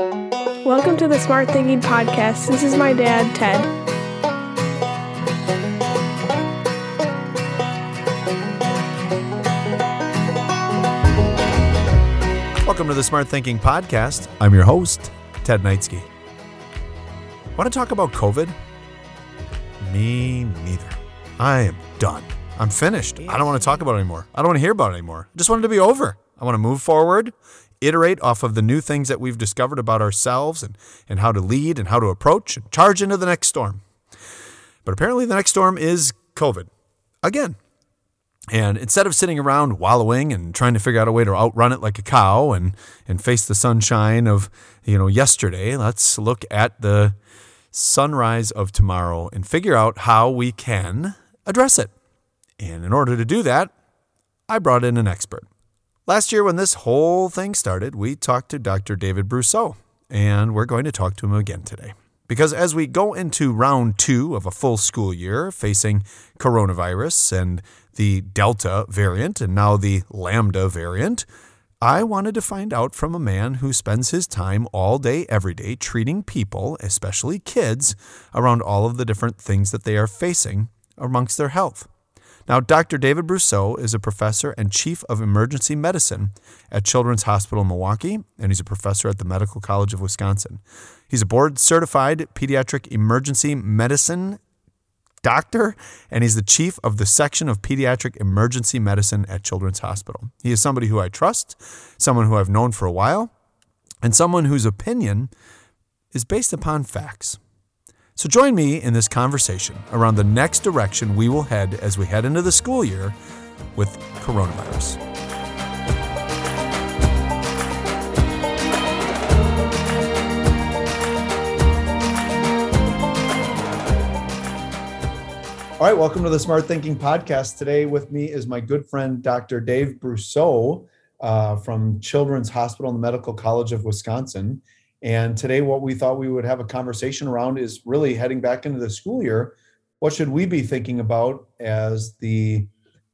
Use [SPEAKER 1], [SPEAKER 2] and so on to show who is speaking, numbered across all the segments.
[SPEAKER 1] Welcome to the Smart Thinking Podcast. This is my dad, Ted.
[SPEAKER 2] Welcome to the Smart Thinking Podcast. I'm your host, Ted Neitzke. Want to talk about COVID? Me neither. I am done. I'm finished. I don't want to talk about it anymore. I don't want to hear about it anymore. I just want it to be over. I want to move forward, iterate off of the new things that we've discovered about ourselves and, and how to lead and how to approach and charge into the next storm. But apparently, the next storm is COVID. Again. And instead of sitting around wallowing and trying to figure out a way to outrun it like a cow and, and face the sunshine of, you know, yesterday, let's look at the sunrise of tomorrow and figure out how we can address it. And in order to do that, I brought in an expert. Last year, when this whole thing started, we talked to Dr. David Brousseau, and we're going to talk to him again today. Because as we go into round two of a full school year facing coronavirus and the Delta variant and now the Lambda variant, I wanted to find out from a man who spends his time all day, every day, treating people, especially kids, around all of the different things that they are facing amongst their health. Now, Dr. David Brousseau is a professor and chief of emergency medicine at Children's Hospital Milwaukee, and he's a professor at the Medical College of Wisconsin. He's a board certified pediatric emergency medicine doctor, and he's the chief of the section of pediatric emergency medicine at Children's Hospital. He is somebody who I trust, someone who I've known for a while, and someone whose opinion is based upon facts. So join me in this conversation around the next direction we will head as we head into the school year with coronavirus. All right, welcome to the Smart Thinking Podcast. Today with me is my good friend, Dr. Dave Brousseau uh, from Children's Hospital and the Medical College of Wisconsin. And today, what we thought we would have a conversation around is really heading back into the school year. What should we be thinking about as the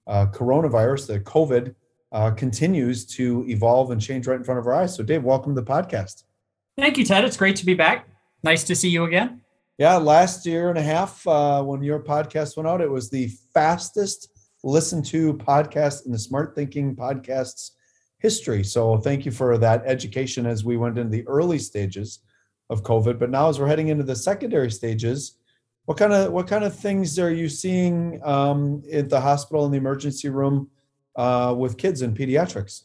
[SPEAKER 2] uh, coronavirus, the COVID, uh, continues to evolve and change right in front of our eyes? So, Dave, welcome to the podcast.
[SPEAKER 3] Thank you, Ted. It's great to be back. Nice to see you again.
[SPEAKER 2] Yeah, last year and a half uh, when your podcast went out, it was the fastest listened to podcast in the Smart Thinking Podcasts history. So thank you for that education as we went into the early stages of COVID. But now as we're heading into the secondary stages, what kind of what kind of things are you seeing um, at the hospital in the emergency room uh, with kids in pediatrics?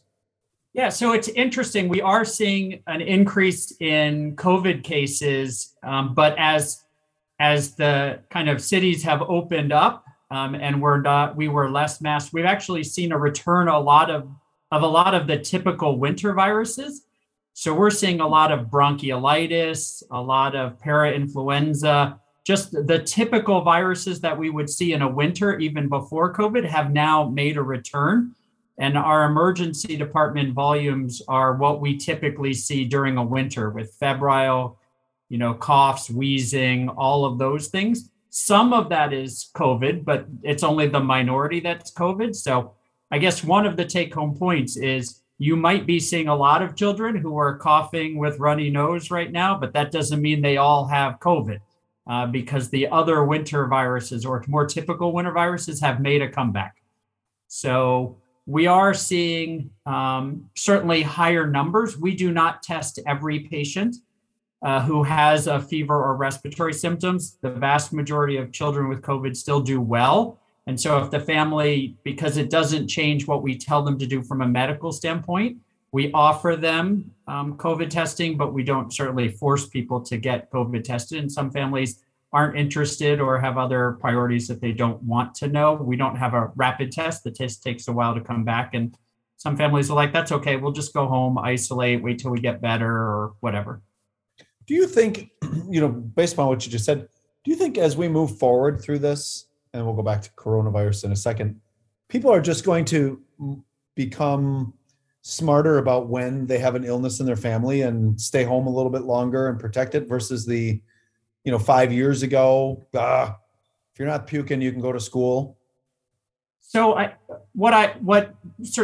[SPEAKER 3] Yeah, so it's interesting. We are seeing an increase in COVID cases, um, but as as the kind of cities have opened up um, and we're not, we were less masked, we've actually seen a return a lot of of a lot of the typical winter viruses. So we're seeing a lot of bronchiolitis, a lot of parainfluenza, just the typical viruses that we would see in a winter, even before COVID, have now made a return. And our emergency department volumes are what we typically see during a winter with febrile, you know, coughs, wheezing, all of those things. Some of that is COVID, but it's only the minority that's COVID. So I guess one of the take home points is you might be seeing a lot of children who are coughing with runny nose right now, but that doesn't mean they all have COVID uh, because the other winter viruses or more typical winter viruses have made a comeback. So we are seeing um, certainly higher numbers. We do not test every patient uh, who has a fever or respiratory symptoms. The vast majority of children with COVID still do well. And so, if the family, because it doesn't change what we tell them to do from a medical standpoint, we offer them um, COVID testing, but we don't certainly force people to get COVID tested. And some families aren't interested or have other priorities that they don't want to know. We don't have a rapid test. The test takes a while to come back. And some families are like, that's okay. We'll just go home, isolate, wait till we get better or whatever.
[SPEAKER 2] Do you think, you know, based upon what you just said, do you think as we move forward through this, and we'll go back to coronavirus in a second, people are just going to become smarter about when they have an illness in their family and stay home a little bit longer and protect it versus the you know, five years ago, ah, if you're not puking, you can go to school.
[SPEAKER 3] So I, what I, what,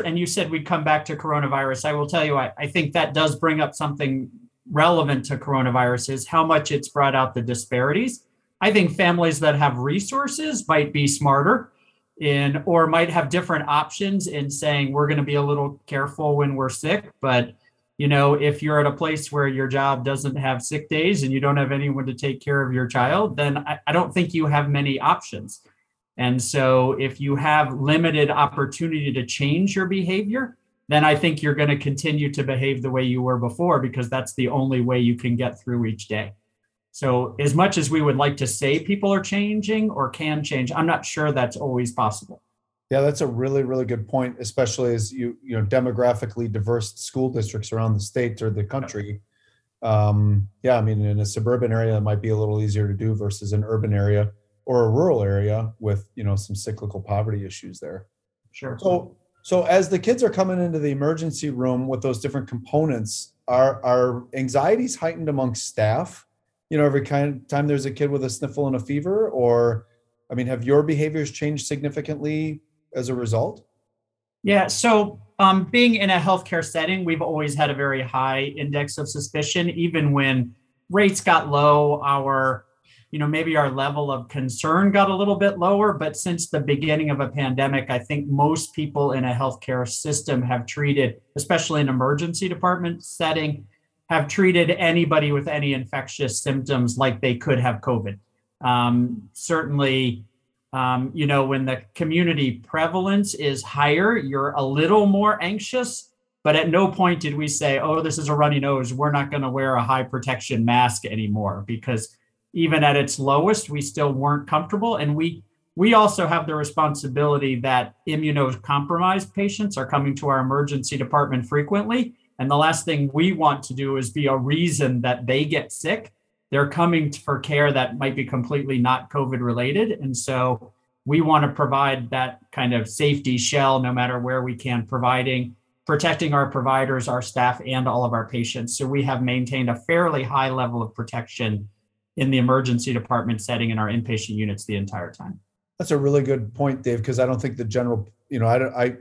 [SPEAKER 3] and you said we'd come back to coronavirus. I will tell you, I, I think that does bring up something relevant to coronavirus is how much it's brought out the disparities. I think families that have resources might be smarter in or might have different options in saying we're going to be a little careful when we're sick, but you know, if you're at a place where your job doesn't have sick days and you don't have anyone to take care of your child, then I, I don't think you have many options. And so if you have limited opportunity to change your behavior, then I think you're going to continue to behave the way you were before because that's the only way you can get through each day. So, as much as we would like to say people are changing or can change, I'm not sure that's always possible.
[SPEAKER 2] Yeah, that's a really, really good point, especially as you you know demographically diverse school districts around the state or the country. Um, yeah, I mean, in a suburban area, it might be a little easier to do versus an urban area or a rural area with you know some cyclical poverty issues there.
[SPEAKER 3] Sure.
[SPEAKER 2] So, so as the kids are coming into the emergency room with those different components, are are anxieties heightened amongst staff? You know, every kind of time there's a kid with a sniffle and a fever, or I mean, have your behaviors changed significantly as a result?
[SPEAKER 3] Yeah. So, um, being in a healthcare setting, we've always had a very high index of suspicion. Even when rates got low, our, you know, maybe our level of concern got a little bit lower. But since the beginning of a pandemic, I think most people in a healthcare system have treated, especially in emergency department setting, have treated anybody with any infectious symptoms like they could have COVID. Um, certainly, um, you know, when the community prevalence is higher, you're a little more anxious. But at no point did we say, oh, this is a runny nose. We're not going to wear a high protection mask anymore because even at its lowest, we still weren't comfortable. And we we also have the responsibility that immunocompromised patients are coming to our emergency department frequently. And the last thing we want to do is be a reason that they get sick they're coming for care that might be completely not COVID related. And so we want to provide that kind of safety shell no matter where we can, providing protecting our providers, our staff, and all of our patients. So we have maintained a fairly high level of protection in the emergency department setting in our inpatient units the entire time.
[SPEAKER 2] That's a really good point, Dave, because I don't think the general, you know, I, I,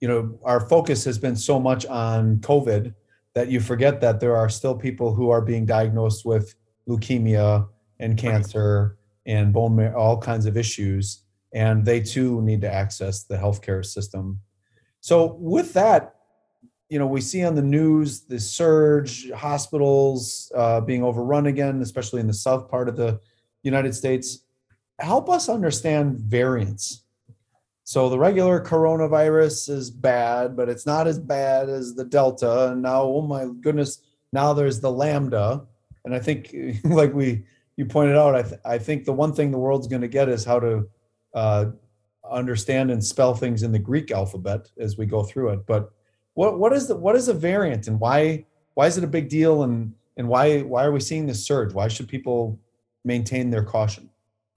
[SPEAKER 2] you know, our focus has been so much on COVID that you forget that there are still people who are being diagnosed with leukemia and cancer and bone marrow, all kinds of issues, and they too need to access the healthcare system. So with that, you know, we see on the news the surge, hospitals uh, being overrun again, especially in the south part of the United States. Help us understand variants. So the regular coronavirus is bad, but it's not as bad as the Delta. And now, oh my goodness, now there's the Lambda. And I think, like we you pointed out, I th- I think the one thing the world's going to get is how to uh, understand and spell things in the Greek alphabet as we go through it. But what what is the what is a variant and why why is it a big deal and and why why are we seeing this surge? Why should people maintain their caution?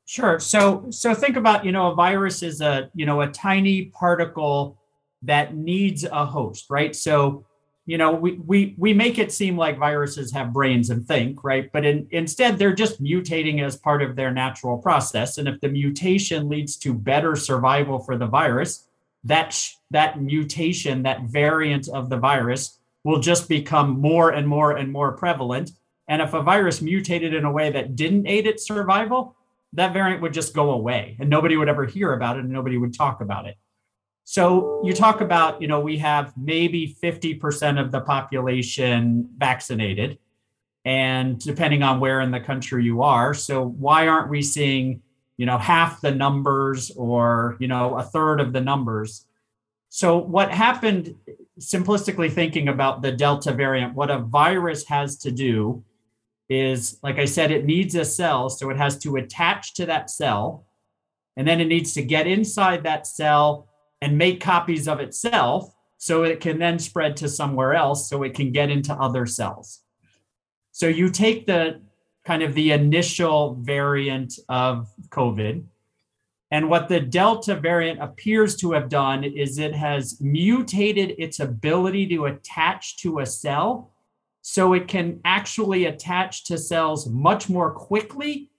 [SPEAKER 3] Sure. So so think about you know a virus is a you know a tiny particle that needs a host, right? So you know we, we we make it seem like viruses have brains and think right but in, instead they're just mutating as part of their natural process and if the mutation leads to better survival for the virus that that mutation that variant of the virus will just become more and more and more prevalent and if a virus mutated in a way that didn't aid its survival that variant would just go away and nobody would ever hear about it and nobody would talk about it so you talk about, you know, we have maybe 50% of the population vaccinated, and depending on where in the country you are. So why aren't we seeing, you know, half the numbers or, you know, a third of the numbers? So what happened, simplistically thinking about the Delta variant, what a virus has to do is, like I said, it needs a cell. So it has to attach to that cell, and then it needs to get inside that cell and make copies of itself so it can then spread to somewhere else so it can get into other cells. So you take the kind of the initial variant of COVID. And what the Delta variant appears to have done is it has mutated its ability to attach to a cell so it can actually attach to cells much more quickly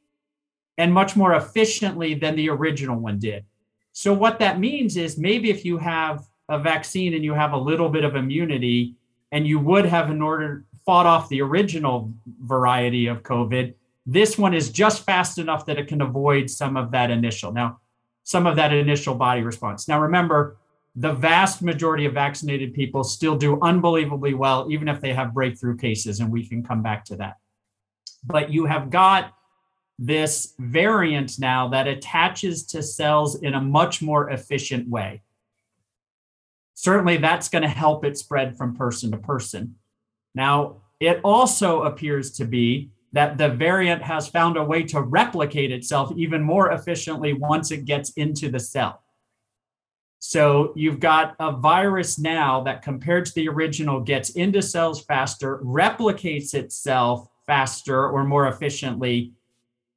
[SPEAKER 3] and much more efficiently than the original one did. So what that means is maybe if you have a vaccine and you have a little bit of immunity and you would have in order fought off the original variety of COVID. This one is just fast enough that it can avoid some of that initial. Now, some of that initial body response. Now, remember, the vast majority of vaccinated people still do unbelievably well, even if they have breakthrough cases, and we can come back to that. But you have got this variant now that attaches to cells in a much more efficient way. Certainly, that's going to help it spread from person to person. Now, it also appears to be that the variant has found a way to replicate itself even more efficiently once it gets into the cell. So you've got a virus now that, compared to the original, gets into cells faster, replicates itself faster or more efficiently,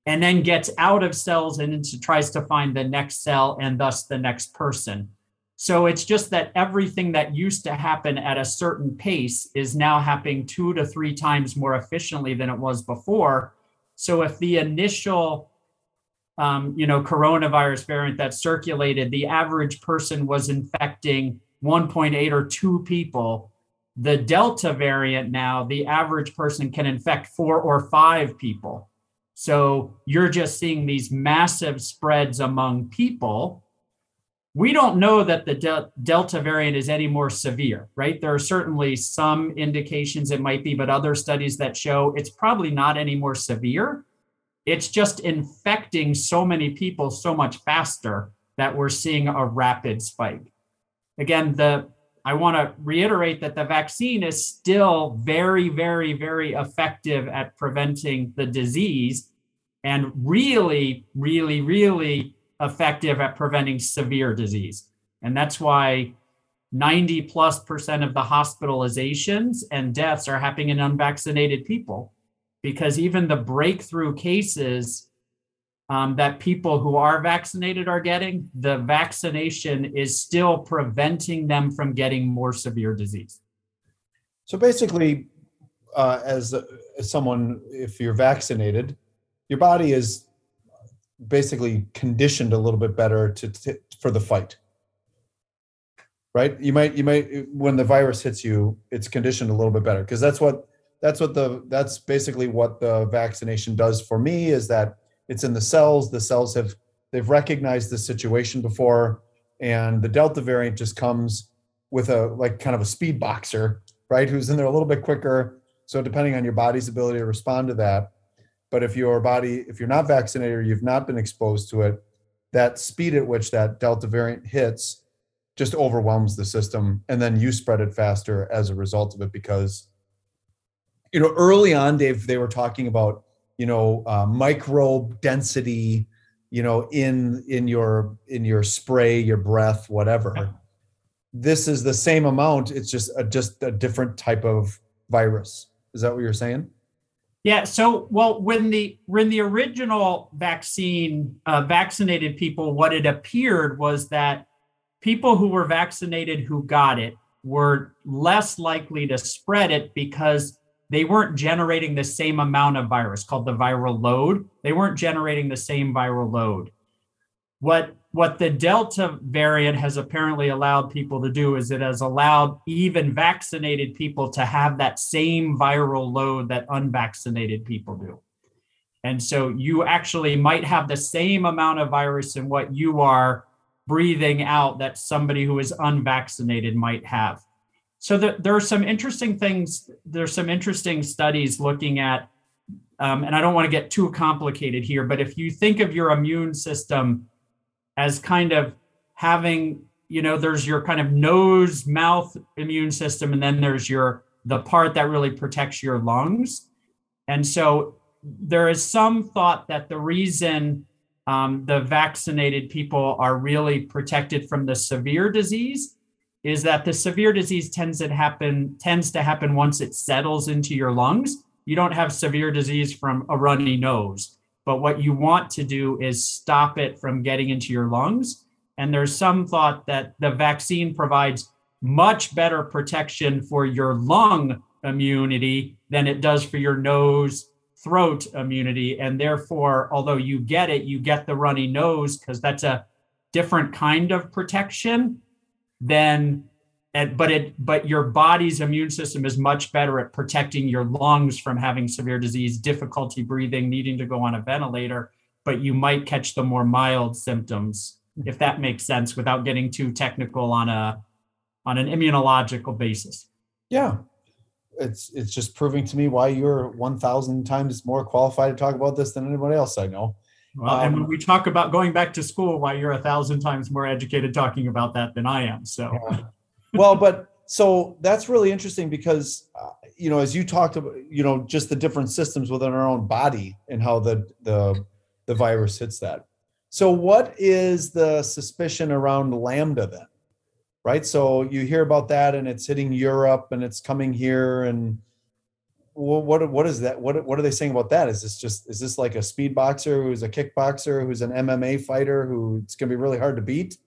[SPEAKER 3] and then gets out of cells and into, tries to find the next cell and thus the next person. So it's just that everything that used to happen at a certain pace is now happening two to three times more efficiently than it was before. So if the initial um, you know, coronavirus variant that circulated, the average person was infecting 1.8 or 2 people. The Delta variant now, the average person can infect four or five people. So you're just seeing these massive spreads among people. We don't know that the de- Delta variant is any more severe, right? There are certainly some indications it might be, but other studies that show it's probably not any more severe it's just infecting so many people so much faster that we're seeing a rapid spike. Again, the I want to reiterate that the vaccine is still very, very, very effective at preventing the disease and really, really, really effective at preventing severe disease. And that's why 90 plus percent of the hospitalizations and deaths are happening in unvaccinated people because even the breakthrough cases um, that people who are vaccinated are getting, the vaccination is still preventing them from getting more severe disease.
[SPEAKER 2] So basically, uh, as, as someone, if you're vaccinated, your body is basically conditioned a little bit better to, to for the fight right you might you might when the virus hits you it's conditioned a little bit better because that's what that's what the that's basically what the vaccination does for me is that it's in the cells. The cells have they've recognized the situation before and the delta variant just comes with a like kind of a speed boxer right who's in there a little bit quicker. So depending on your body's ability to respond to that but if your body if you're not vaccinated or you've not been exposed to it that speed at which that delta variant hits just overwhelms the system and then you spread it faster as a result of it because you know, early on, Dave, they were talking about, you know, uh, microbe density, you know, in in your in your spray, your breath, whatever. This is the same amount. It's just a, just a different type of virus. Is that what you're saying?
[SPEAKER 3] Yeah. So, well, when the when the original vaccine uh, vaccinated people, what it appeared was that people who were vaccinated who got it were less likely to spread it because they weren't generating the same amount of virus called the viral load. They weren't generating the same viral load. What what the Delta variant has apparently allowed people to do is it has allowed even vaccinated people to have that same viral load that unvaccinated people do. And so you actually might have the same amount of virus in what you are breathing out that somebody who is unvaccinated might have so the, there are some interesting things there's some interesting studies looking at um, and i don't want to get too complicated here but if you think of your immune system as kind of having you know there's your kind of nose mouth immune system and then there's your the part that really protects your lungs. And so there is some thought that the reason um, the vaccinated people are really protected from the severe disease is that the severe disease tends to happen tends to happen once it settles into your lungs. You don't have severe disease from a runny nose, but what you want to do is stop it from getting into your lungs. And there's some thought that the vaccine provides much better protection for your lung immunity than it does for your nose throat immunity and therefore although you get it you get the runny nose because that's a different kind of protection than and but it but your body's immune system is much better at protecting your lungs from having severe disease difficulty breathing needing to go on a ventilator but you might catch the more mild symptoms if that makes sense without getting too technical on a on an immunological basis.
[SPEAKER 2] Yeah. It's it's just proving to me why you're 1000 times more qualified to talk about this than anybody else i know
[SPEAKER 3] well, and when um, we talk about going back to school, why you're a thousand times more educated talking about that than I am. So, yeah
[SPEAKER 2] well, but so that's really interesting because uh, you know, as you talked about, you know, just the different systems within our own body and how the the the virus hits that. So, what is the suspicion around lambda then? Right. So you hear about that, and it's hitting Europe, and it's coming here, and what what what is that? What what are they saying about that? Is this just is this like a speed boxer who's a kickboxer who's an MMA fighter who it's going to be really hard to beat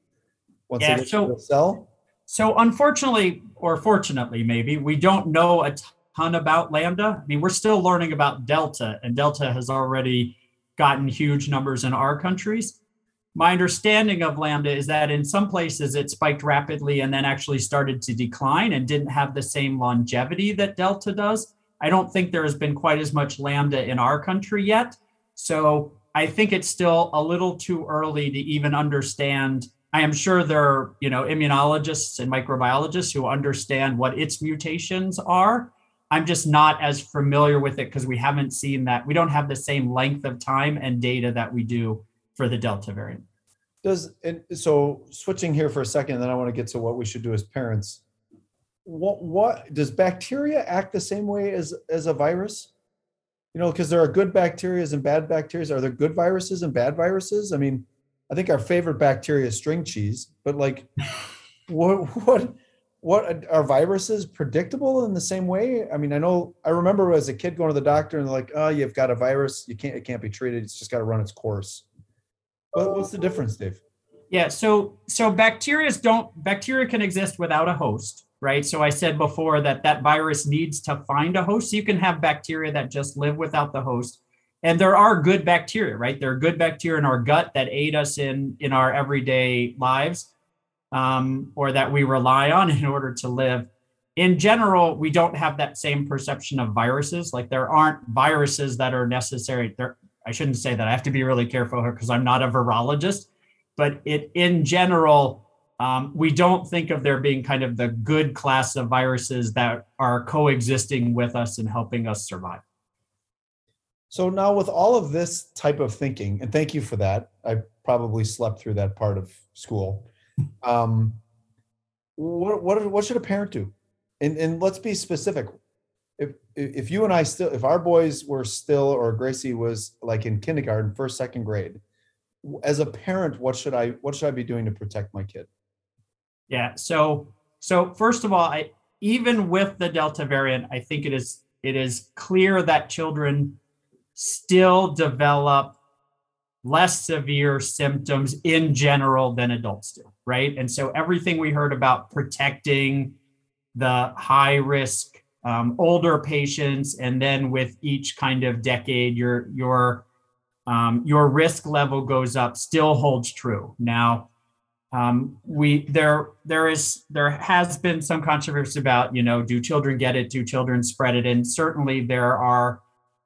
[SPEAKER 3] once yeah, they get so, to the cell? So, unfortunately, or fortunately, maybe, we don't know a ton about Lambda. I mean, we're still learning about Delta, and Delta has already gotten huge numbers in our countries. My understanding of Lambda is that in some places it spiked rapidly and then actually started to decline and didn't have the same longevity that Delta does. I don't think there has been quite as much Lambda in our country yet. So I think it's still a little too early to even understand I am sure there are, you know, immunologists and microbiologists who understand what its mutations are. I'm just not as familiar with it because we haven't seen that. We don't have the same length of time and data that we do for the Delta variant.
[SPEAKER 2] Does and so switching here for a second, then I want to get to what we should do as parents. What what does bacteria act the same way as as a virus? You know, because there are good bacteria and bad bacteria. Are there good viruses and bad viruses? I mean, I think our favorite bacteria is string cheese, but like, what what what are viruses predictable in the same way? I mean, I know I remember as a kid going to the doctor and like, "Oh, you've got a virus. You can't it can't be treated. It's just got to run its course." What, what's the difference, Dave?
[SPEAKER 3] Yeah, so so bacteria don't bacteria can exist without a host, right? So I said before that that virus needs to find a host. You can have bacteria that just live without the host. And there are good bacteria right? There are good bacteria in our gut that aid us in in our everyday lives um, or that we rely on in order to live. In general we don't have that same perception of viruses. Like there aren't viruses that are necessary. There i shouldn't say that. I have to be really careful here because i'm not a virologist. But it in general um, we don't think of there being kind of the good class of viruses that are coexisting with us and helping us survive
[SPEAKER 2] so now with all of this type of thinking, and thank you for that. I probably slept through that part of school. Um, what what what should a parent do? And and let's be specific. If if you and I still if our boys were still or Gracie was like in kindergarten, first second grade, as a parent, what should I what should I be doing to protect my kid?
[SPEAKER 3] Yeah. So so first of all, I even with the Delta variant, I think it is it is clear that children still develop less severe symptoms in general than adults do, right? And so everything we heard about protecting the high risk um, older patients, and then with each kind of decade, your your um, your risk level goes up, still holds true. Now, um, we there there is there has been some controversy about you know do children get it, do children spread it, and certainly there are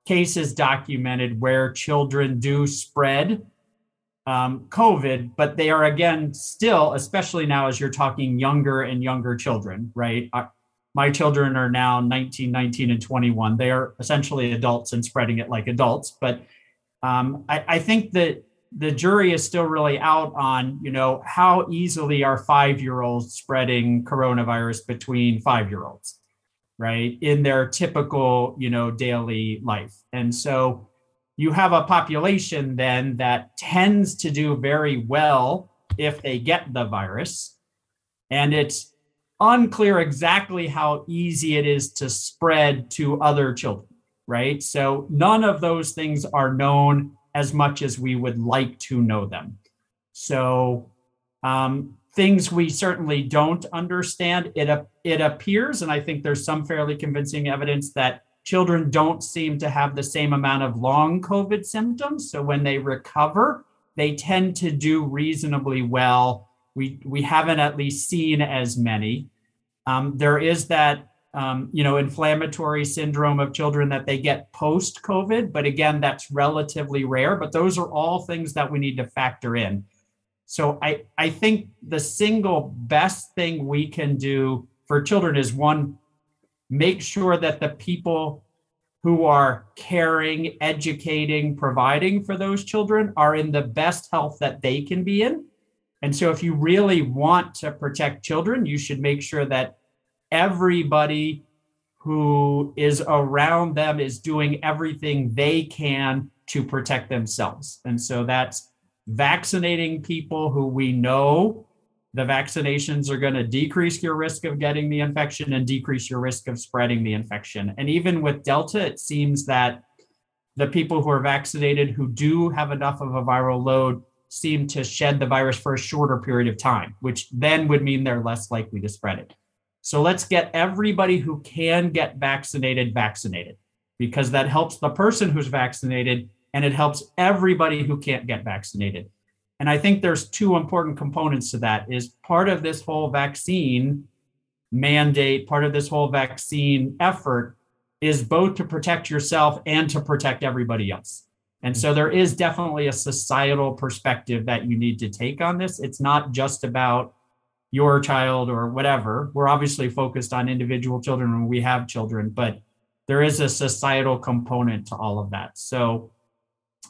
[SPEAKER 3] cases documented where children do spread um, COVID, but they are again still, especially now as you're talking younger and younger children, right? I, my children are now 19, 19, and 21. They are essentially adults and spreading it like adults. But um, I, I think that the jury is still really out on, you know, how easily are five year olds spreading coronavirus between five year olds right in their typical you know daily life. And so you have a population then that tends to do very well if they get the virus. And it's unclear exactly how easy it is to spread to other children right? So none of those things are known as much as we would like to know them so um, things we certainly don't understand. It, it appears, and I think there's some fairly convincing evidence that children don't seem to have the same amount of long COVID symptoms. So when they recover, they tend to do reasonably well. We, we haven't at least seen as many. Um, there is that um, you know inflammatory syndrome of children that they get post COVID, but again, that's relatively rare. But those are all things that we need to factor in. So I I think the single best thing we can do for children is one make sure that the people who are caring, educating, providing for those children are in the best health that they can be in. And so, if you really want to protect children, you should make sure that everybody who is around them is doing everything they can to protect themselves. And so, that's vaccinating people who we know the vaccinations are going to decrease your risk of getting the infection and decrease your risk of spreading the infection. And even with Delta, it seems that the people who are vaccinated who do have enough of a viral load seem to shed the virus for a shorter period of time, which then would mean they're less likely to spread it. So let's get everybody who can get vaccinated vaccinated because that helps the person who's vaccinated and it helps everybody who can't get vaccinated. And I think there's two important components to that is part of this whole vaccine mandate, part of this whole vaccine effort is both to protect yourself and to protect everybody else. And so there is definitely a societal perspective that you need to take on this. It's not just about your child or whatever. We're obviously focused on individual children when we have children, but there is a societal component to all of that. So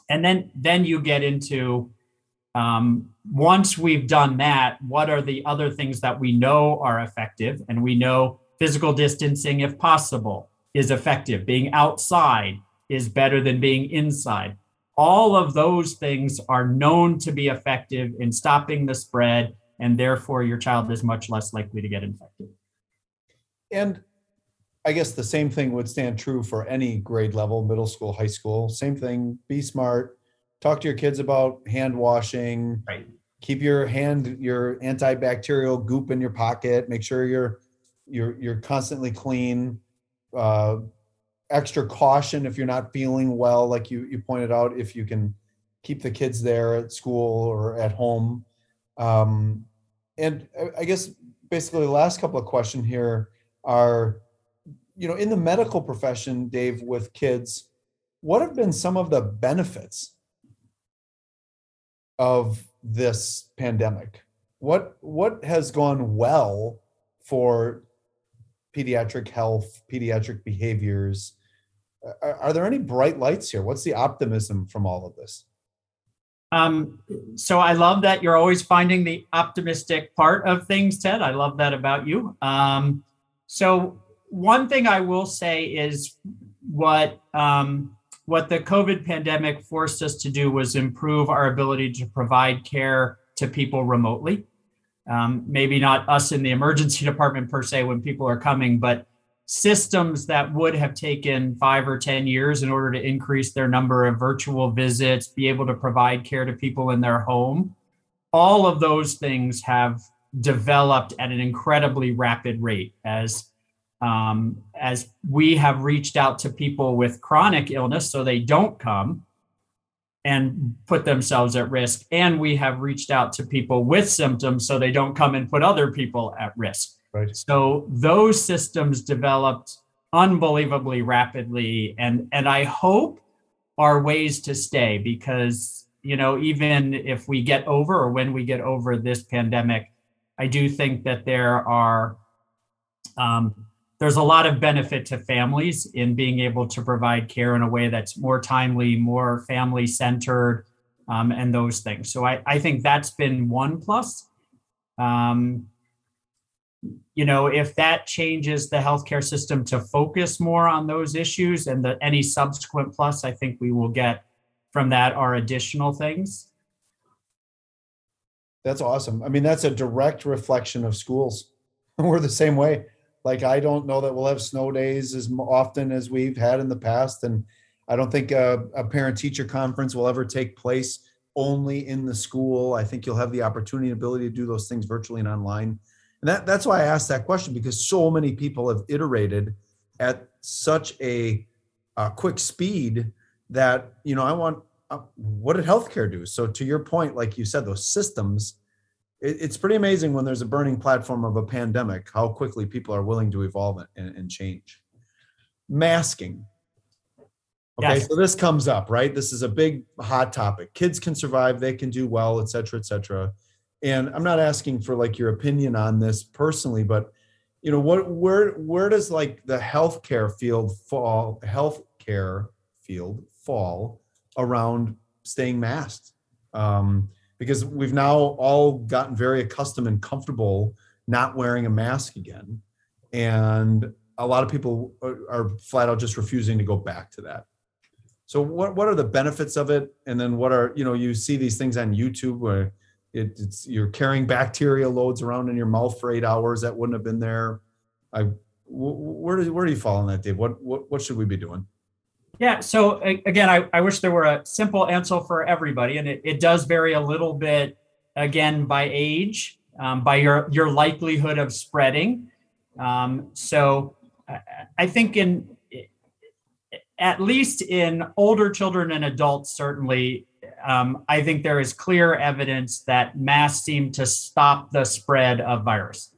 [SPEAKER 3] and then then you get into um, once we've done that, what are the other things that we know are effective? And we know physical distancing, if possible, is effective. Being outside is better than being inside. All of those things are known to be effective in stopping the spread, and therefore your child is much less likely to get infected.
[SPEAKER 2] And I guess the same thing would stand true for any grade level, middle school, high school. Same thing, be smart, talk to your kids about hand washing.
[SPEAKER 3] Right.
[SPEAKER 2] Keep your hand, your antibacterial goop in your pocket. Make sure you're you're you're constantly clean. Uh, extra caution if you're not feeling well, like you you pointed out, if you can keep the kids there at school or at home. Um, and I guess basically the last couple of questions here are, you know, in the medical profession, Dave, with kids, what have been some of the benefits of this pandemic? What what has gone well for pediatric health, pediatric behaviors? Are, are there any bright lights here? What's the optimism from all of this?
[SPEAKER 3] Um, so I love that you're always finding the optimistic part of things, Ted. I love that about you. Um, so one thing I will say is what um, what the COVID pandemic forced us to do was improve our ability to provide care to people remotely. Um, maybe not us in the emergency department per se when people are coming, but systems that would have taken five or 10 years in order to increase their number of virtual visits, be able to provide care to people in their home. All of those things have developed at an incredibly rapid rate as um, as we have reached out to people with chronic illness so they don't come and put themselves at risk. And we have reached out to people with symptoms so they don't come and put other people at risk.
[SPEAKER 2] Right.
[SPEAKER 3] So those systems developed unbelievably rapidly. And, and I hope are ways to stay because, you know, even if we get over or when we get over this pandemic, I do think that there are um, there's a lot of benefit to families in being able to provide care in a way that's more timely, more family centered, um, and those things. So I, I think that's been one plus. Um, you know, if that changes the healthcare system to focus more on those issues and the any subsequent plus, I think we will get from that are additional things.
[SPEAKER 2] That's awesome. I mean, that's a direct reflection of schools. We're the same way like I don't know that we'll have snow days as often as we've had in the past, and I don't think a, a parent teacher conference will ever take place only in the school. I think you'll have the opportunity and ability to do those things virtually and online. And that, that's why I asked that question because so many people have iterated at such a, a quick speed that, you know, I want, uh, what did healthcare do? So to your point, like you said, those systems it, it's pretty amazing when there's a burning platform of a pandemic how quickly people are willing to evolve and, and change. Masking. Okay,
[SPEAKER 3] Yes.
[SPEAKER 2] so this comes up, right? This is a big hot topic. Kids can survive, they can do well, et cetera, et cetera. And I'm not asking for like your opinion on this personally, but you know, what where where does like the healthcare field fall, healthcare field fall around staying masked? Um, because we've now all gotten very accustomed and comfortable not wearing a mask again. And a lot of people are, flat out just refusing to go back to that. So what what are the benefits of it? And then what are, you know, you see these things on YouTube where it, it's you're carrying bacteria loads around in your mouth for eight hours that wouldn't have been there. I where do where do you fall on that, Dave? What what what should we be doing?
[SPEAKER 3] Yeah. So again, I, I wish there were a simple answer for everybody, and it, it does vary a little bit again by age, um, by your your likelihood of spreading. Um, so I, I think in at least in older children and adults, certainly, um, I think there is clear evidence that masks seem to stop the spread of virus.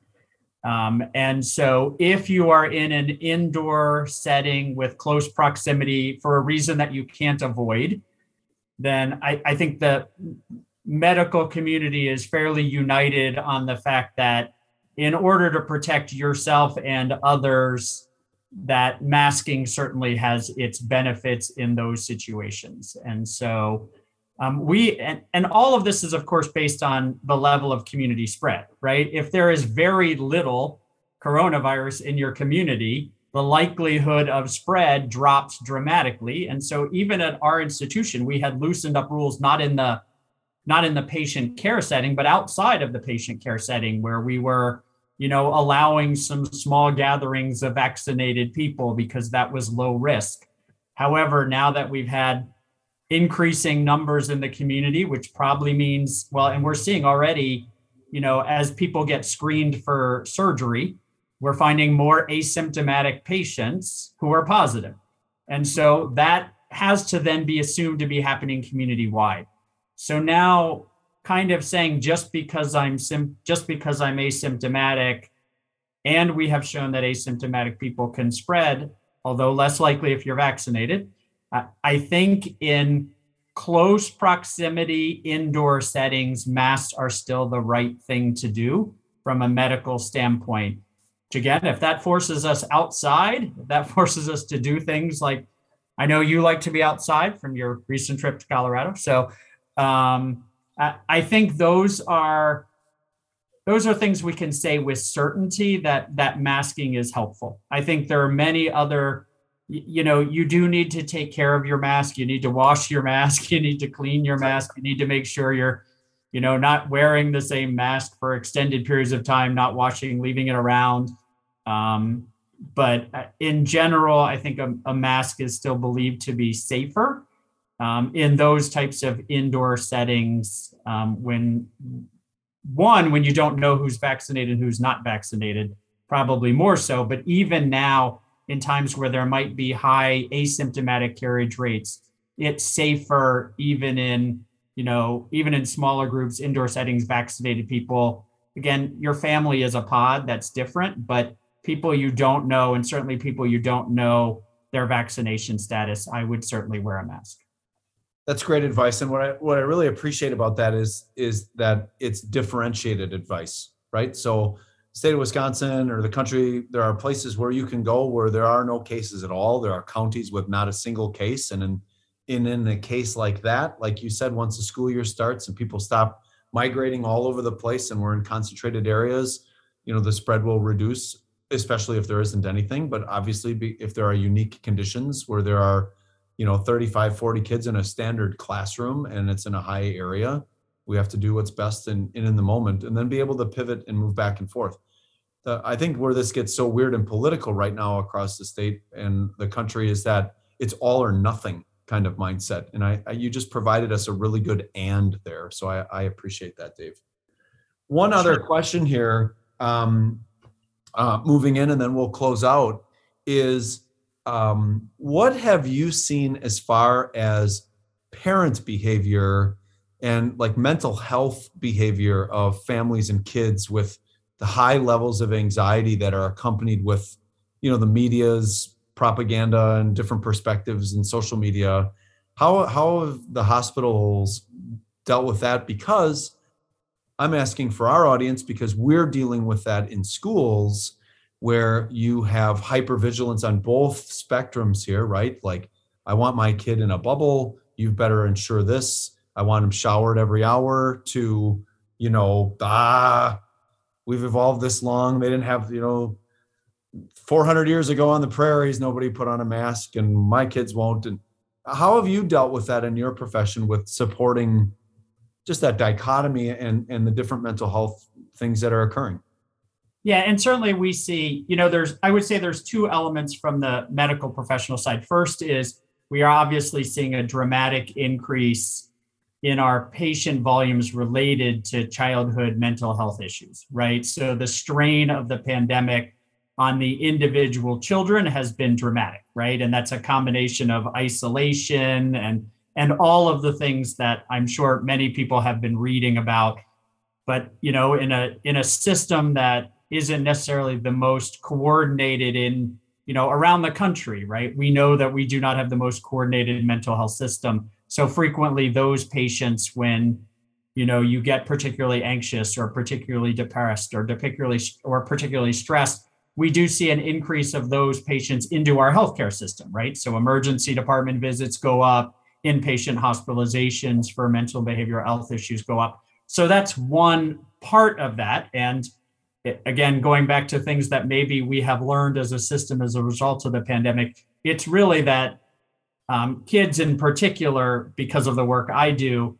[SPEAKER 3] Um, and so, if you are in an indoor setting with close proximity for a reason that you can't avoid, then I, I think the medical community is fairly united on the fact that in order to protect yourself and others, that masking certainly has its benefits in those situations. And so, um, we and, and all of this is of course based on the level of community spread right? If there is very little coronavirus in your community the likelihood of spread drops dramatically. And so even at our institution we had loosened up rules not in the not in the patient care setting but outside of the patient care setting where we were you know allowing some small gatherings of vaccinated people because that was low risk. However now that we've had increasing numbers in the community, which probably means, well, and we're seeing already, you know, as people get screened for surgery, we're finding more asymptomatic patients who are positive. And so that has to then be assumed to be happening community wide. So now kind of saying just because I'm sim- just because I'm asymptomatic and we have shown that asymptomatic people can spread, although less likely if you're vaccinated, I think in close proximity indoor settings, masks are still the right thing to do from a medical standpoint. Which Again, if that forces us outside, that forces us to do things like I know you like to be outside from your recent trip to Colorado. So um, I, I think those are those are things we can say with certainty that that masking is helpful. I think there are many other you know you do need to take care of your mask. You need to wash your mask. You need to clean your mask. You need to make sure you're you know not wearing the same mask for extended periods of time not washing leaving it around. Um, but in general i think a, a, mask is still believed to be safer um, in those types of indoor settings um, when one when you don't know who's vaccinated and who's not vaccinated probably more so. But even now in times where there might be high asymptomatic carriage rates it's safer even in you know even in smaller groups indoor settings vaccinated people. Again your family is a pod that's different but people you don't know and certainly people you don't know their vaccination status i would certainly wear a mask.
[SPEAKER 2] That's great advice and what i what i really appreciate about that is is that it's differentiated advice right? So state of Wisconsin or the country, there are places where you can go where there are no cases at all. There are counties with not a single case. And in, in, in a case like that, like you said, once the school year starts and people stop migrating all over the place and we're in concentrated areas, you know, the spread will reduce, especially if there isn't anything. But obviously, be, if there are unique conditions where there are, you know, 35, 40 kids in a standard classroom and it's in a high area, we have to do what's best in, in, in the moment and then be able to pivot and move back and forth the, I think where this gets so weird and political right now across the state and the country is that it's all or nothing kind of mindset. And I, I you just provided us a really good and there. So I, I appreciate that, Dave. One other sure. question here, um, uh, moving in, and then we'll close out. Is um, what have you seen as far as parent behavior and like mental health behavior of families and kids with the high levels of anxiety that are accompanied with you know the media's propaganda and different perspectives and social media how how have the hospitals dealt with that? Because i'm asking for our audience because we're dealing with that in schools where you have hypervigilance on both spectrums here right? Like i want my kid in a bubble. You better ensure this. I want him showered every hour to you know ah we've evolved this long. They didn't have you know 400 years ago on the prairies nobody put on a mask and my kids won't. And how have you dealt with that in your profession with supporting just that dichotomy and and the different mental health things that are occurring?
[SPEAKER 3] Yeah and certainly we see you know there's i would say there's two elements from the medical professional side. First is we are obviously seeing a dramatic increase in our patient volumes related to childhood mental health issues right so the strain of the pandemic on the individual children has been dramatic, right? And that's a combination of isolation and and all of the things that I'm sure many people have been reading about. But you know, in a in a system that isn't necessarily the most coordinated in you know around the country, right? We know that we do not have the most coordinated mental health system. So frequently, those patients, when you know you get particularly anxious or particularly depressed or particularly or particularly stressed we do see an increase of those patients into our healthcare system, right? So emergency department visits go up, inpatient hospitalizations for mental behavioral health issues go up. So that's one part of that. And eh, again, going back to things that maybe we have learned as a system as a result of the pandemic, it's really that um, kids in particular, because of the work I do,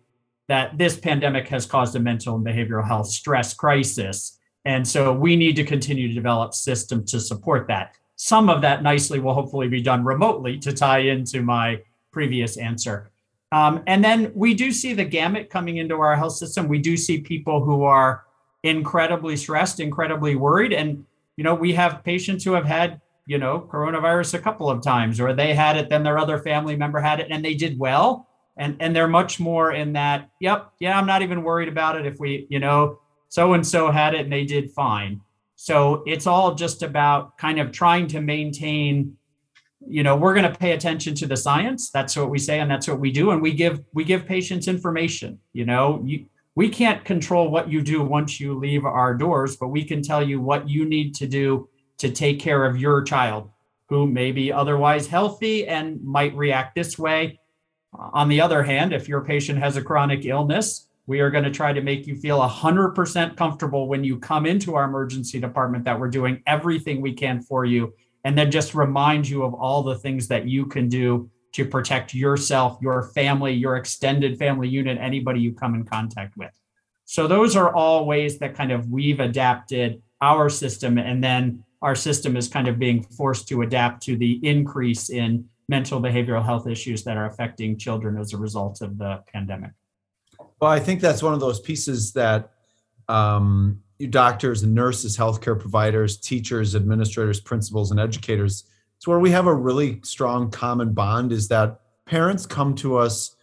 [SPEAKER 3] that this pandemic has caused a mental and behavioral health stress crisis and so we need to continue to develop systems to support that. Some of that nicely will hopefully be done remotely to tie into my previous answer. Um, and then we do see the gamut coming into our health system. We do see people who are incredibly stressed, incredibly worried. And, you know, we have patients who have had, you know, coronavirus a couple of times, or they had it, then their other family member had it, and they did well. And, and they're much more in that, yep, yeah, I'm not even worried about it. If we, you know, so and so had it and they did fine. So it's all just about kind of trying to maintain you know we're going to pay attention to the science that's what we say and that's what we do and we give we give patients information you know you, we can't control what you do once you leave our doors but we can tell you what you need to do to take care of your child who may be otherwise healthy and might react this way on the other hand if your patient has a chronic illness we are going to try to make you feel 100% comfortable when you come into our emergency department that we're doing everything we can for you. And then just remind you of all the things that you can do to protect yourself, your family, your extended family unit, anybody you come in contact with. So, those are all ways that kind of we've adapted our system. And then our system is kind of being forced to adapt to the increase in mental behavioral health issues that are affecting children as a result of the pandemic.
[SPEAKER 2] Well, I think that's one of those pieces that um, doctors and nurses, healthcare providers, teachers, administrators, principals, and educators, it's where we have a really strong common bond is that parents come to us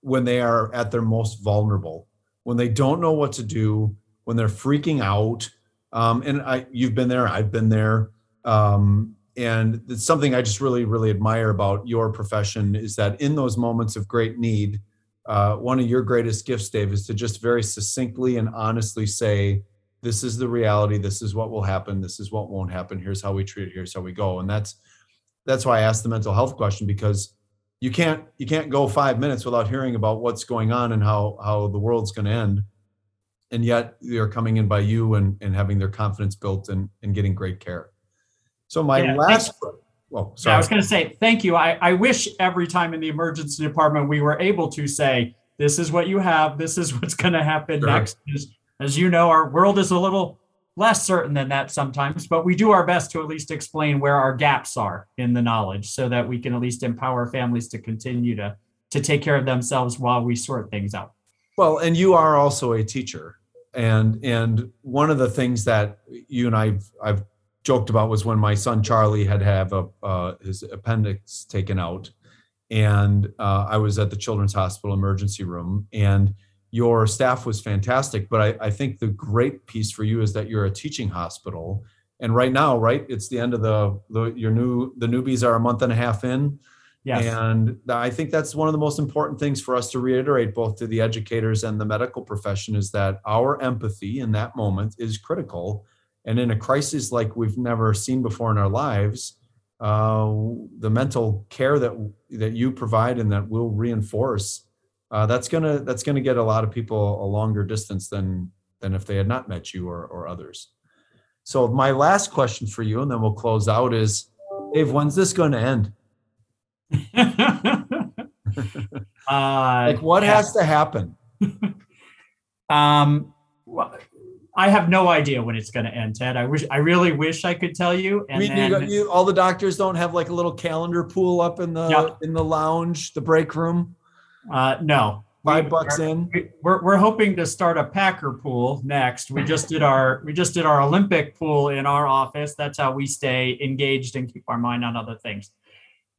[SPEAKER 2] when they are at their most vulnerable, when they don't know what to do, when they're freaking out. Um, and I, you've been there, I've been there. Um, and it's something I just really, really admire about your profession is that in those moments of great need, uh, one of your greatest gifts, Dave, is to just very succinctly and honestly say, this is the reality. This is what will happen. This is what won't happen. Here's how we treat it. Here's how we go. And that's that's why I asked the mental health question because you can't you can't go five minutes without hearing about what's going on and how how the world's going to end. And yet they're coming in by you and and having their confidence built and and getting great care. So my yeah, last
[SPEAKER 3] well, sorry. Oh, yeah, I was going to say thank you. I, I wish every time in the emergency department we were able to say, this is what you have, this is what's going to happen sure. next. As, as you know, our world is a little less certain than that sometimes, but we do our best to at least explain where our gaps are in the knowledge so that we can at least empower families to continue to, to take care of themselves while we sort things out.
[SPEAKER 2] Well, and you are also a teacher. And and one of the things that you and I've I've joked about was when my son Charlie had have a uh, his appendix taken out, and uh, I was at the Children's Hospital emergency room, and your staff was fantastic. But I, I think the great piece for you is that you're a teaching hospital. And right now, right, it's the end of the, the your new the newbies are a month and a half in.
[SPEAKER 3] Yes.
[SPEAKER 2] And I think that's one of the most important things for us to reiterate, both to the educators and the medical profession, is that our empathy in that moment is critical. And in a crisis like we've never seen before in our lives, uh, the mental care that that you provide and that we'll reinforce, uh, that's gonna that's gonna get a lot of people a longer distance than than if they had not met you or, or others. So my last question for you, and then we'll close out, is Dave, when's this going to end?
[SPEAKER 3] Uh,
[SPEAKER 2] like what
[SPEAKER 3] yeah.
[SPEAKER 2] has to happen
[SPEAKER 3] um well, I have no idea when it's going to end, Ted. I wish, I really wish I could tell you.
[SPEAKER 2] And I mean, then, you, you, all the doctors don't have like a little calendar pool up in the yep. in the lounge, the break room.
[SPEAKER 3] Uh, no,
[SPEAKER 2] five we, bucks in.
[SPEAKER 3] We're we're hoping to start a Packer pool next. We just did our we just did our Olympic pool in our office. That's how we stay engaged and keep our mind on other things.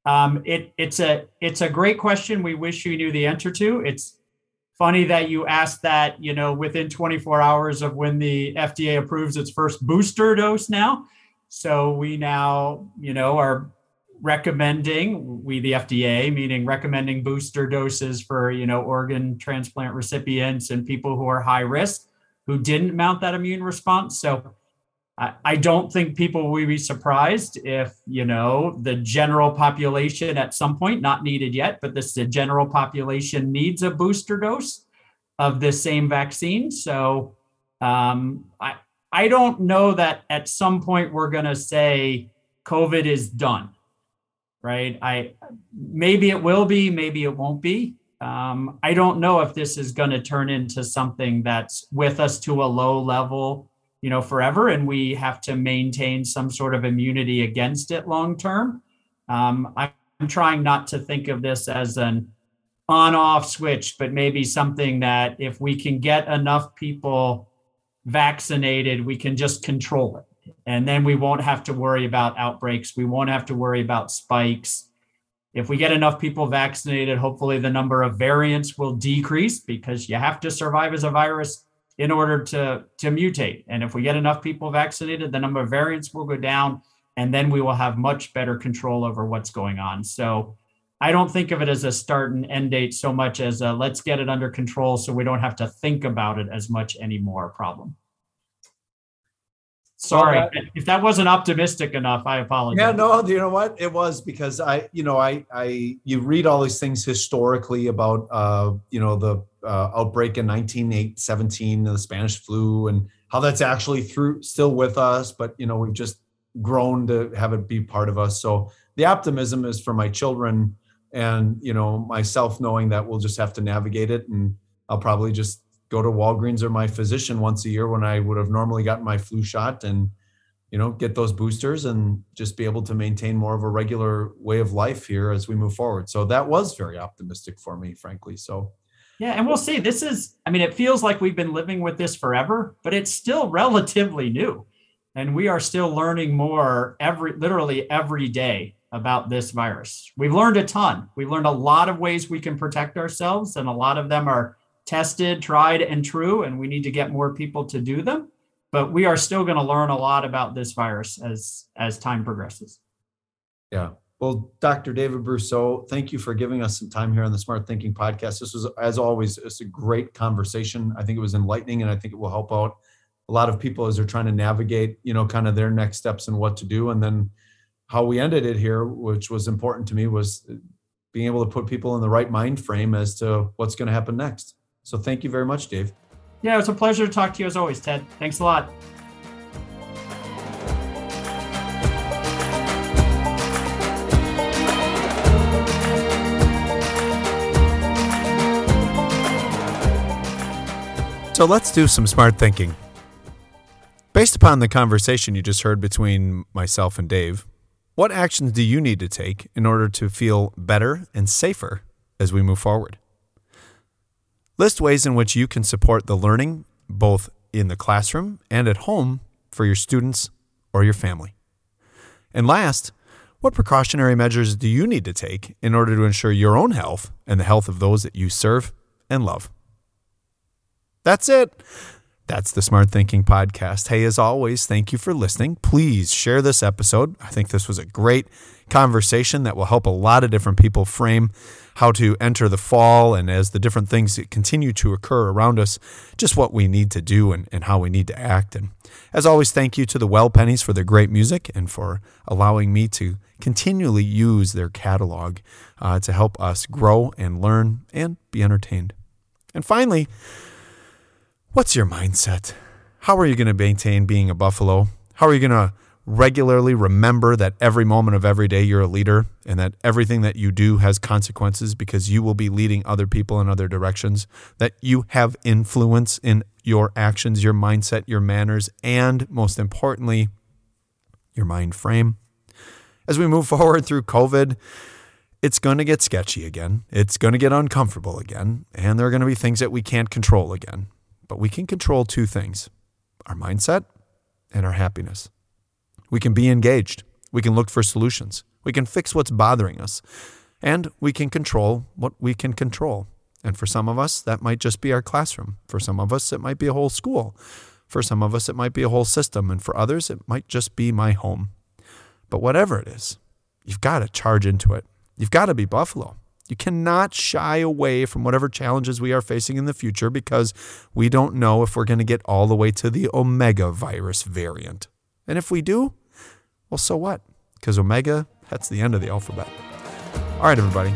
[SPEAKER 3] Um, it, it's a it's a great question. We wish you knew the answer to. It's funny that you asked that. You know, within 24 hours of when the FDA approves its first booster dose now. So we now, you know, are recommending we the FDA, meaning recommending booster doses for you know organ transplant recipients and people who are high risk who didn't mount that immune response. So I, don't think people will be surprised if, you know, the general population at some point, not needed yet, but this the general population needs a booster dose of this same vaccine. So um, I, I don't know that at some point we're going to say COVID is done, right? I maybe it will be, maybe it won't be. Um, I don't know if this is going to turn into something that's with us to a low level you know forever and we have to maintain some sort of immunity against it long term um, i'm trying not to think of this as an on off switch but maybe something that if we can get enough people vaccinated we can just control it. And then we won't have to worry about outbreaks. We won't have to worry about spikes. If we get enough people vaccinated hopefully the number of variants will decrease because you have to survive as a virus in order to to mutate. And if we get enough people vaccinated, the number of variants will go down, and then we will have much better control over what's going on. So I don't think of it as a start and end date so much as a let's get it under control so we don't have to think about it as much anymore problem. Sorry, well, that, if that wasn't optimistic enough, I apologize.
[SPEAKER 2] Yeah, no, you know what? It was because I, you know, I, I, you read all these things historically about, uh, you know, the uh, outbreak in 1917, the Spanish flu, and how that's actually through still with us, but you know, we've just grown to have it be part of us. So the optimism is for my children and you know myself knowing that we'll just have to navigate it and I'll probably just go to Walgreens or my physician once a year when I would have normally gotten my flu shot and you know get those boosters and just be able to maintain more of a regular way of life here as we move forward. So that was very optimistic for me, frankly. So
[SPEAKER 3] yeah, and we'll see. This is, I mean, it feels like we've been living with this forever, but it's still relatively new. And we are still learning more every, literally every day about this virus. We've learned a ton. We've learned a lot of ways we can protect ourselves, and a lot of them are tested, tried, and true, and we need to get more people to do them. But we are still going to learn a lot about this virus as as time progresses.
[SPEAKER 2] Yeah. Well, Dr. David Brousseau, thank you for giving us some time here on the Smart Thinking Podcast. This was, as always, it's a great conversation. I think it was enlightening, and I think it will help out a lot of people as they're trying to navigate, you know, kind of their next steps and what to do. And then how we ended it here, which was important to me, was being able to put people in the right mind frame as to what's going to happen next. So thank you very much, Dave.
[SPEAKER 3] Yeah, it was a pleasure to talk to you as always, Ted. Thanks a lot.
[SPEAKER 4] So let's do some smart thinking. Based upon the conversation you just heard between myself and Dave, what actions do you need to take in order to feel better and safer as we move forward? List ways in which you can support the learning both in the classroom and at home for your students or your family. And last, what precautionary measures do you need to take in order to ensure your own health and the health of those that you serve and love?
[SPEAKER 2] That's it. That's the Smart Thinking Podcast. Hey, as always, thank you for listening. Please share this episode. I think this was a great conversation that will help a lot of different people frame how to enter the fall and as the different things that continue to occur around us, just what we need to do and, and how we need to act. And as always, thank you to the Well Pennies for their great music and for allowing me to continually use their catalog uh, to help us grow and learn and be entertained. And finally, what's your mindset? How are you going to maintain being a buffalo? How are you going to regularly remember that every moment of every day you're a leader and that everything that you do has consequences because you will be leading other people in other directions, that you have influence in your actions, your mindset, your manners, and most importantly, your mind frame. As we move forward through COVID, it's going to get sketchy again. It's going to get uncomfortable again. And there are going to be things that we can't control again. But we can control two things our mindset and our happiness. We can be engaged. We can look for solutions. We can fix what's bothering us. And we can control what we can control. And for some of us, that might just be our classroom. For some of us, it might be a whole school. For some of us, it might be a whole system. And for others, it might just be my home. But whatever it is, you've got to charge into it. You've got to be Buffalo. You cannot shy away from whatever challenges we are facing in the future because we don't know if we're going to get all the way to the Omega virus variant. And if we do, well, so what? Because Omega, that's the end of the alphabet. All right, everybody.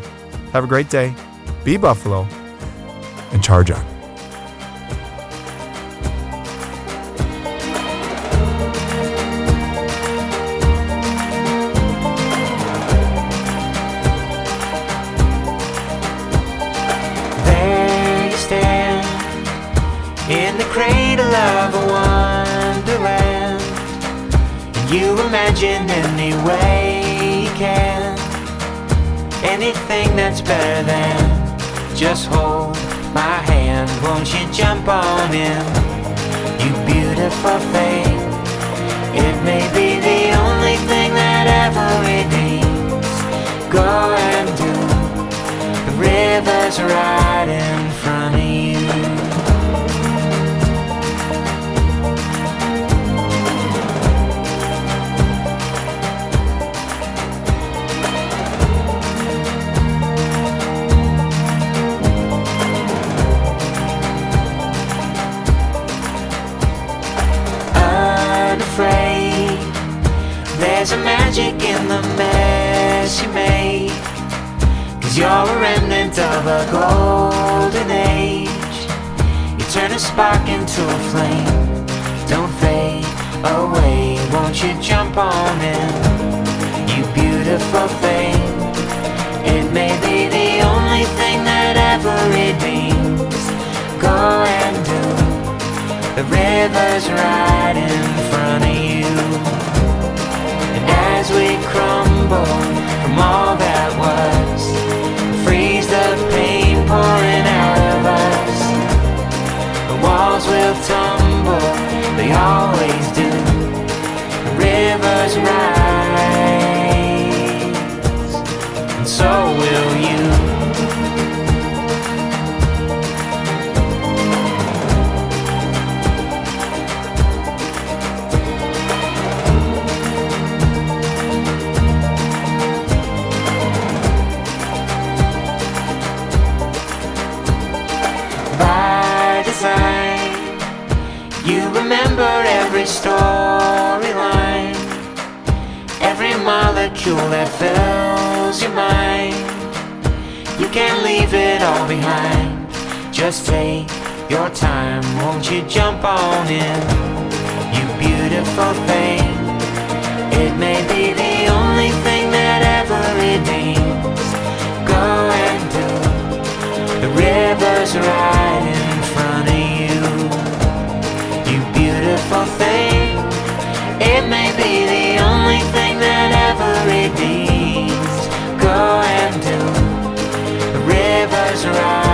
[SPEAKER 2] Have a great day. Be Buffalo and charge on.
[SPEAKER 5] You imagine any way you can anything that's better than just hold my hand. Won't you jump on in, you beautiful thing? It may be the only thing that ever redeems. Go and do the river's right storyline, every molecule that fills your mind. You can't leave it all behind. Just take your time, won't you jump on in? You beautiful thing. It may be the only thing that ever redeems. Go and do the river's right beautiful. It may be the only thing that ever redeems. Go and do the river's right.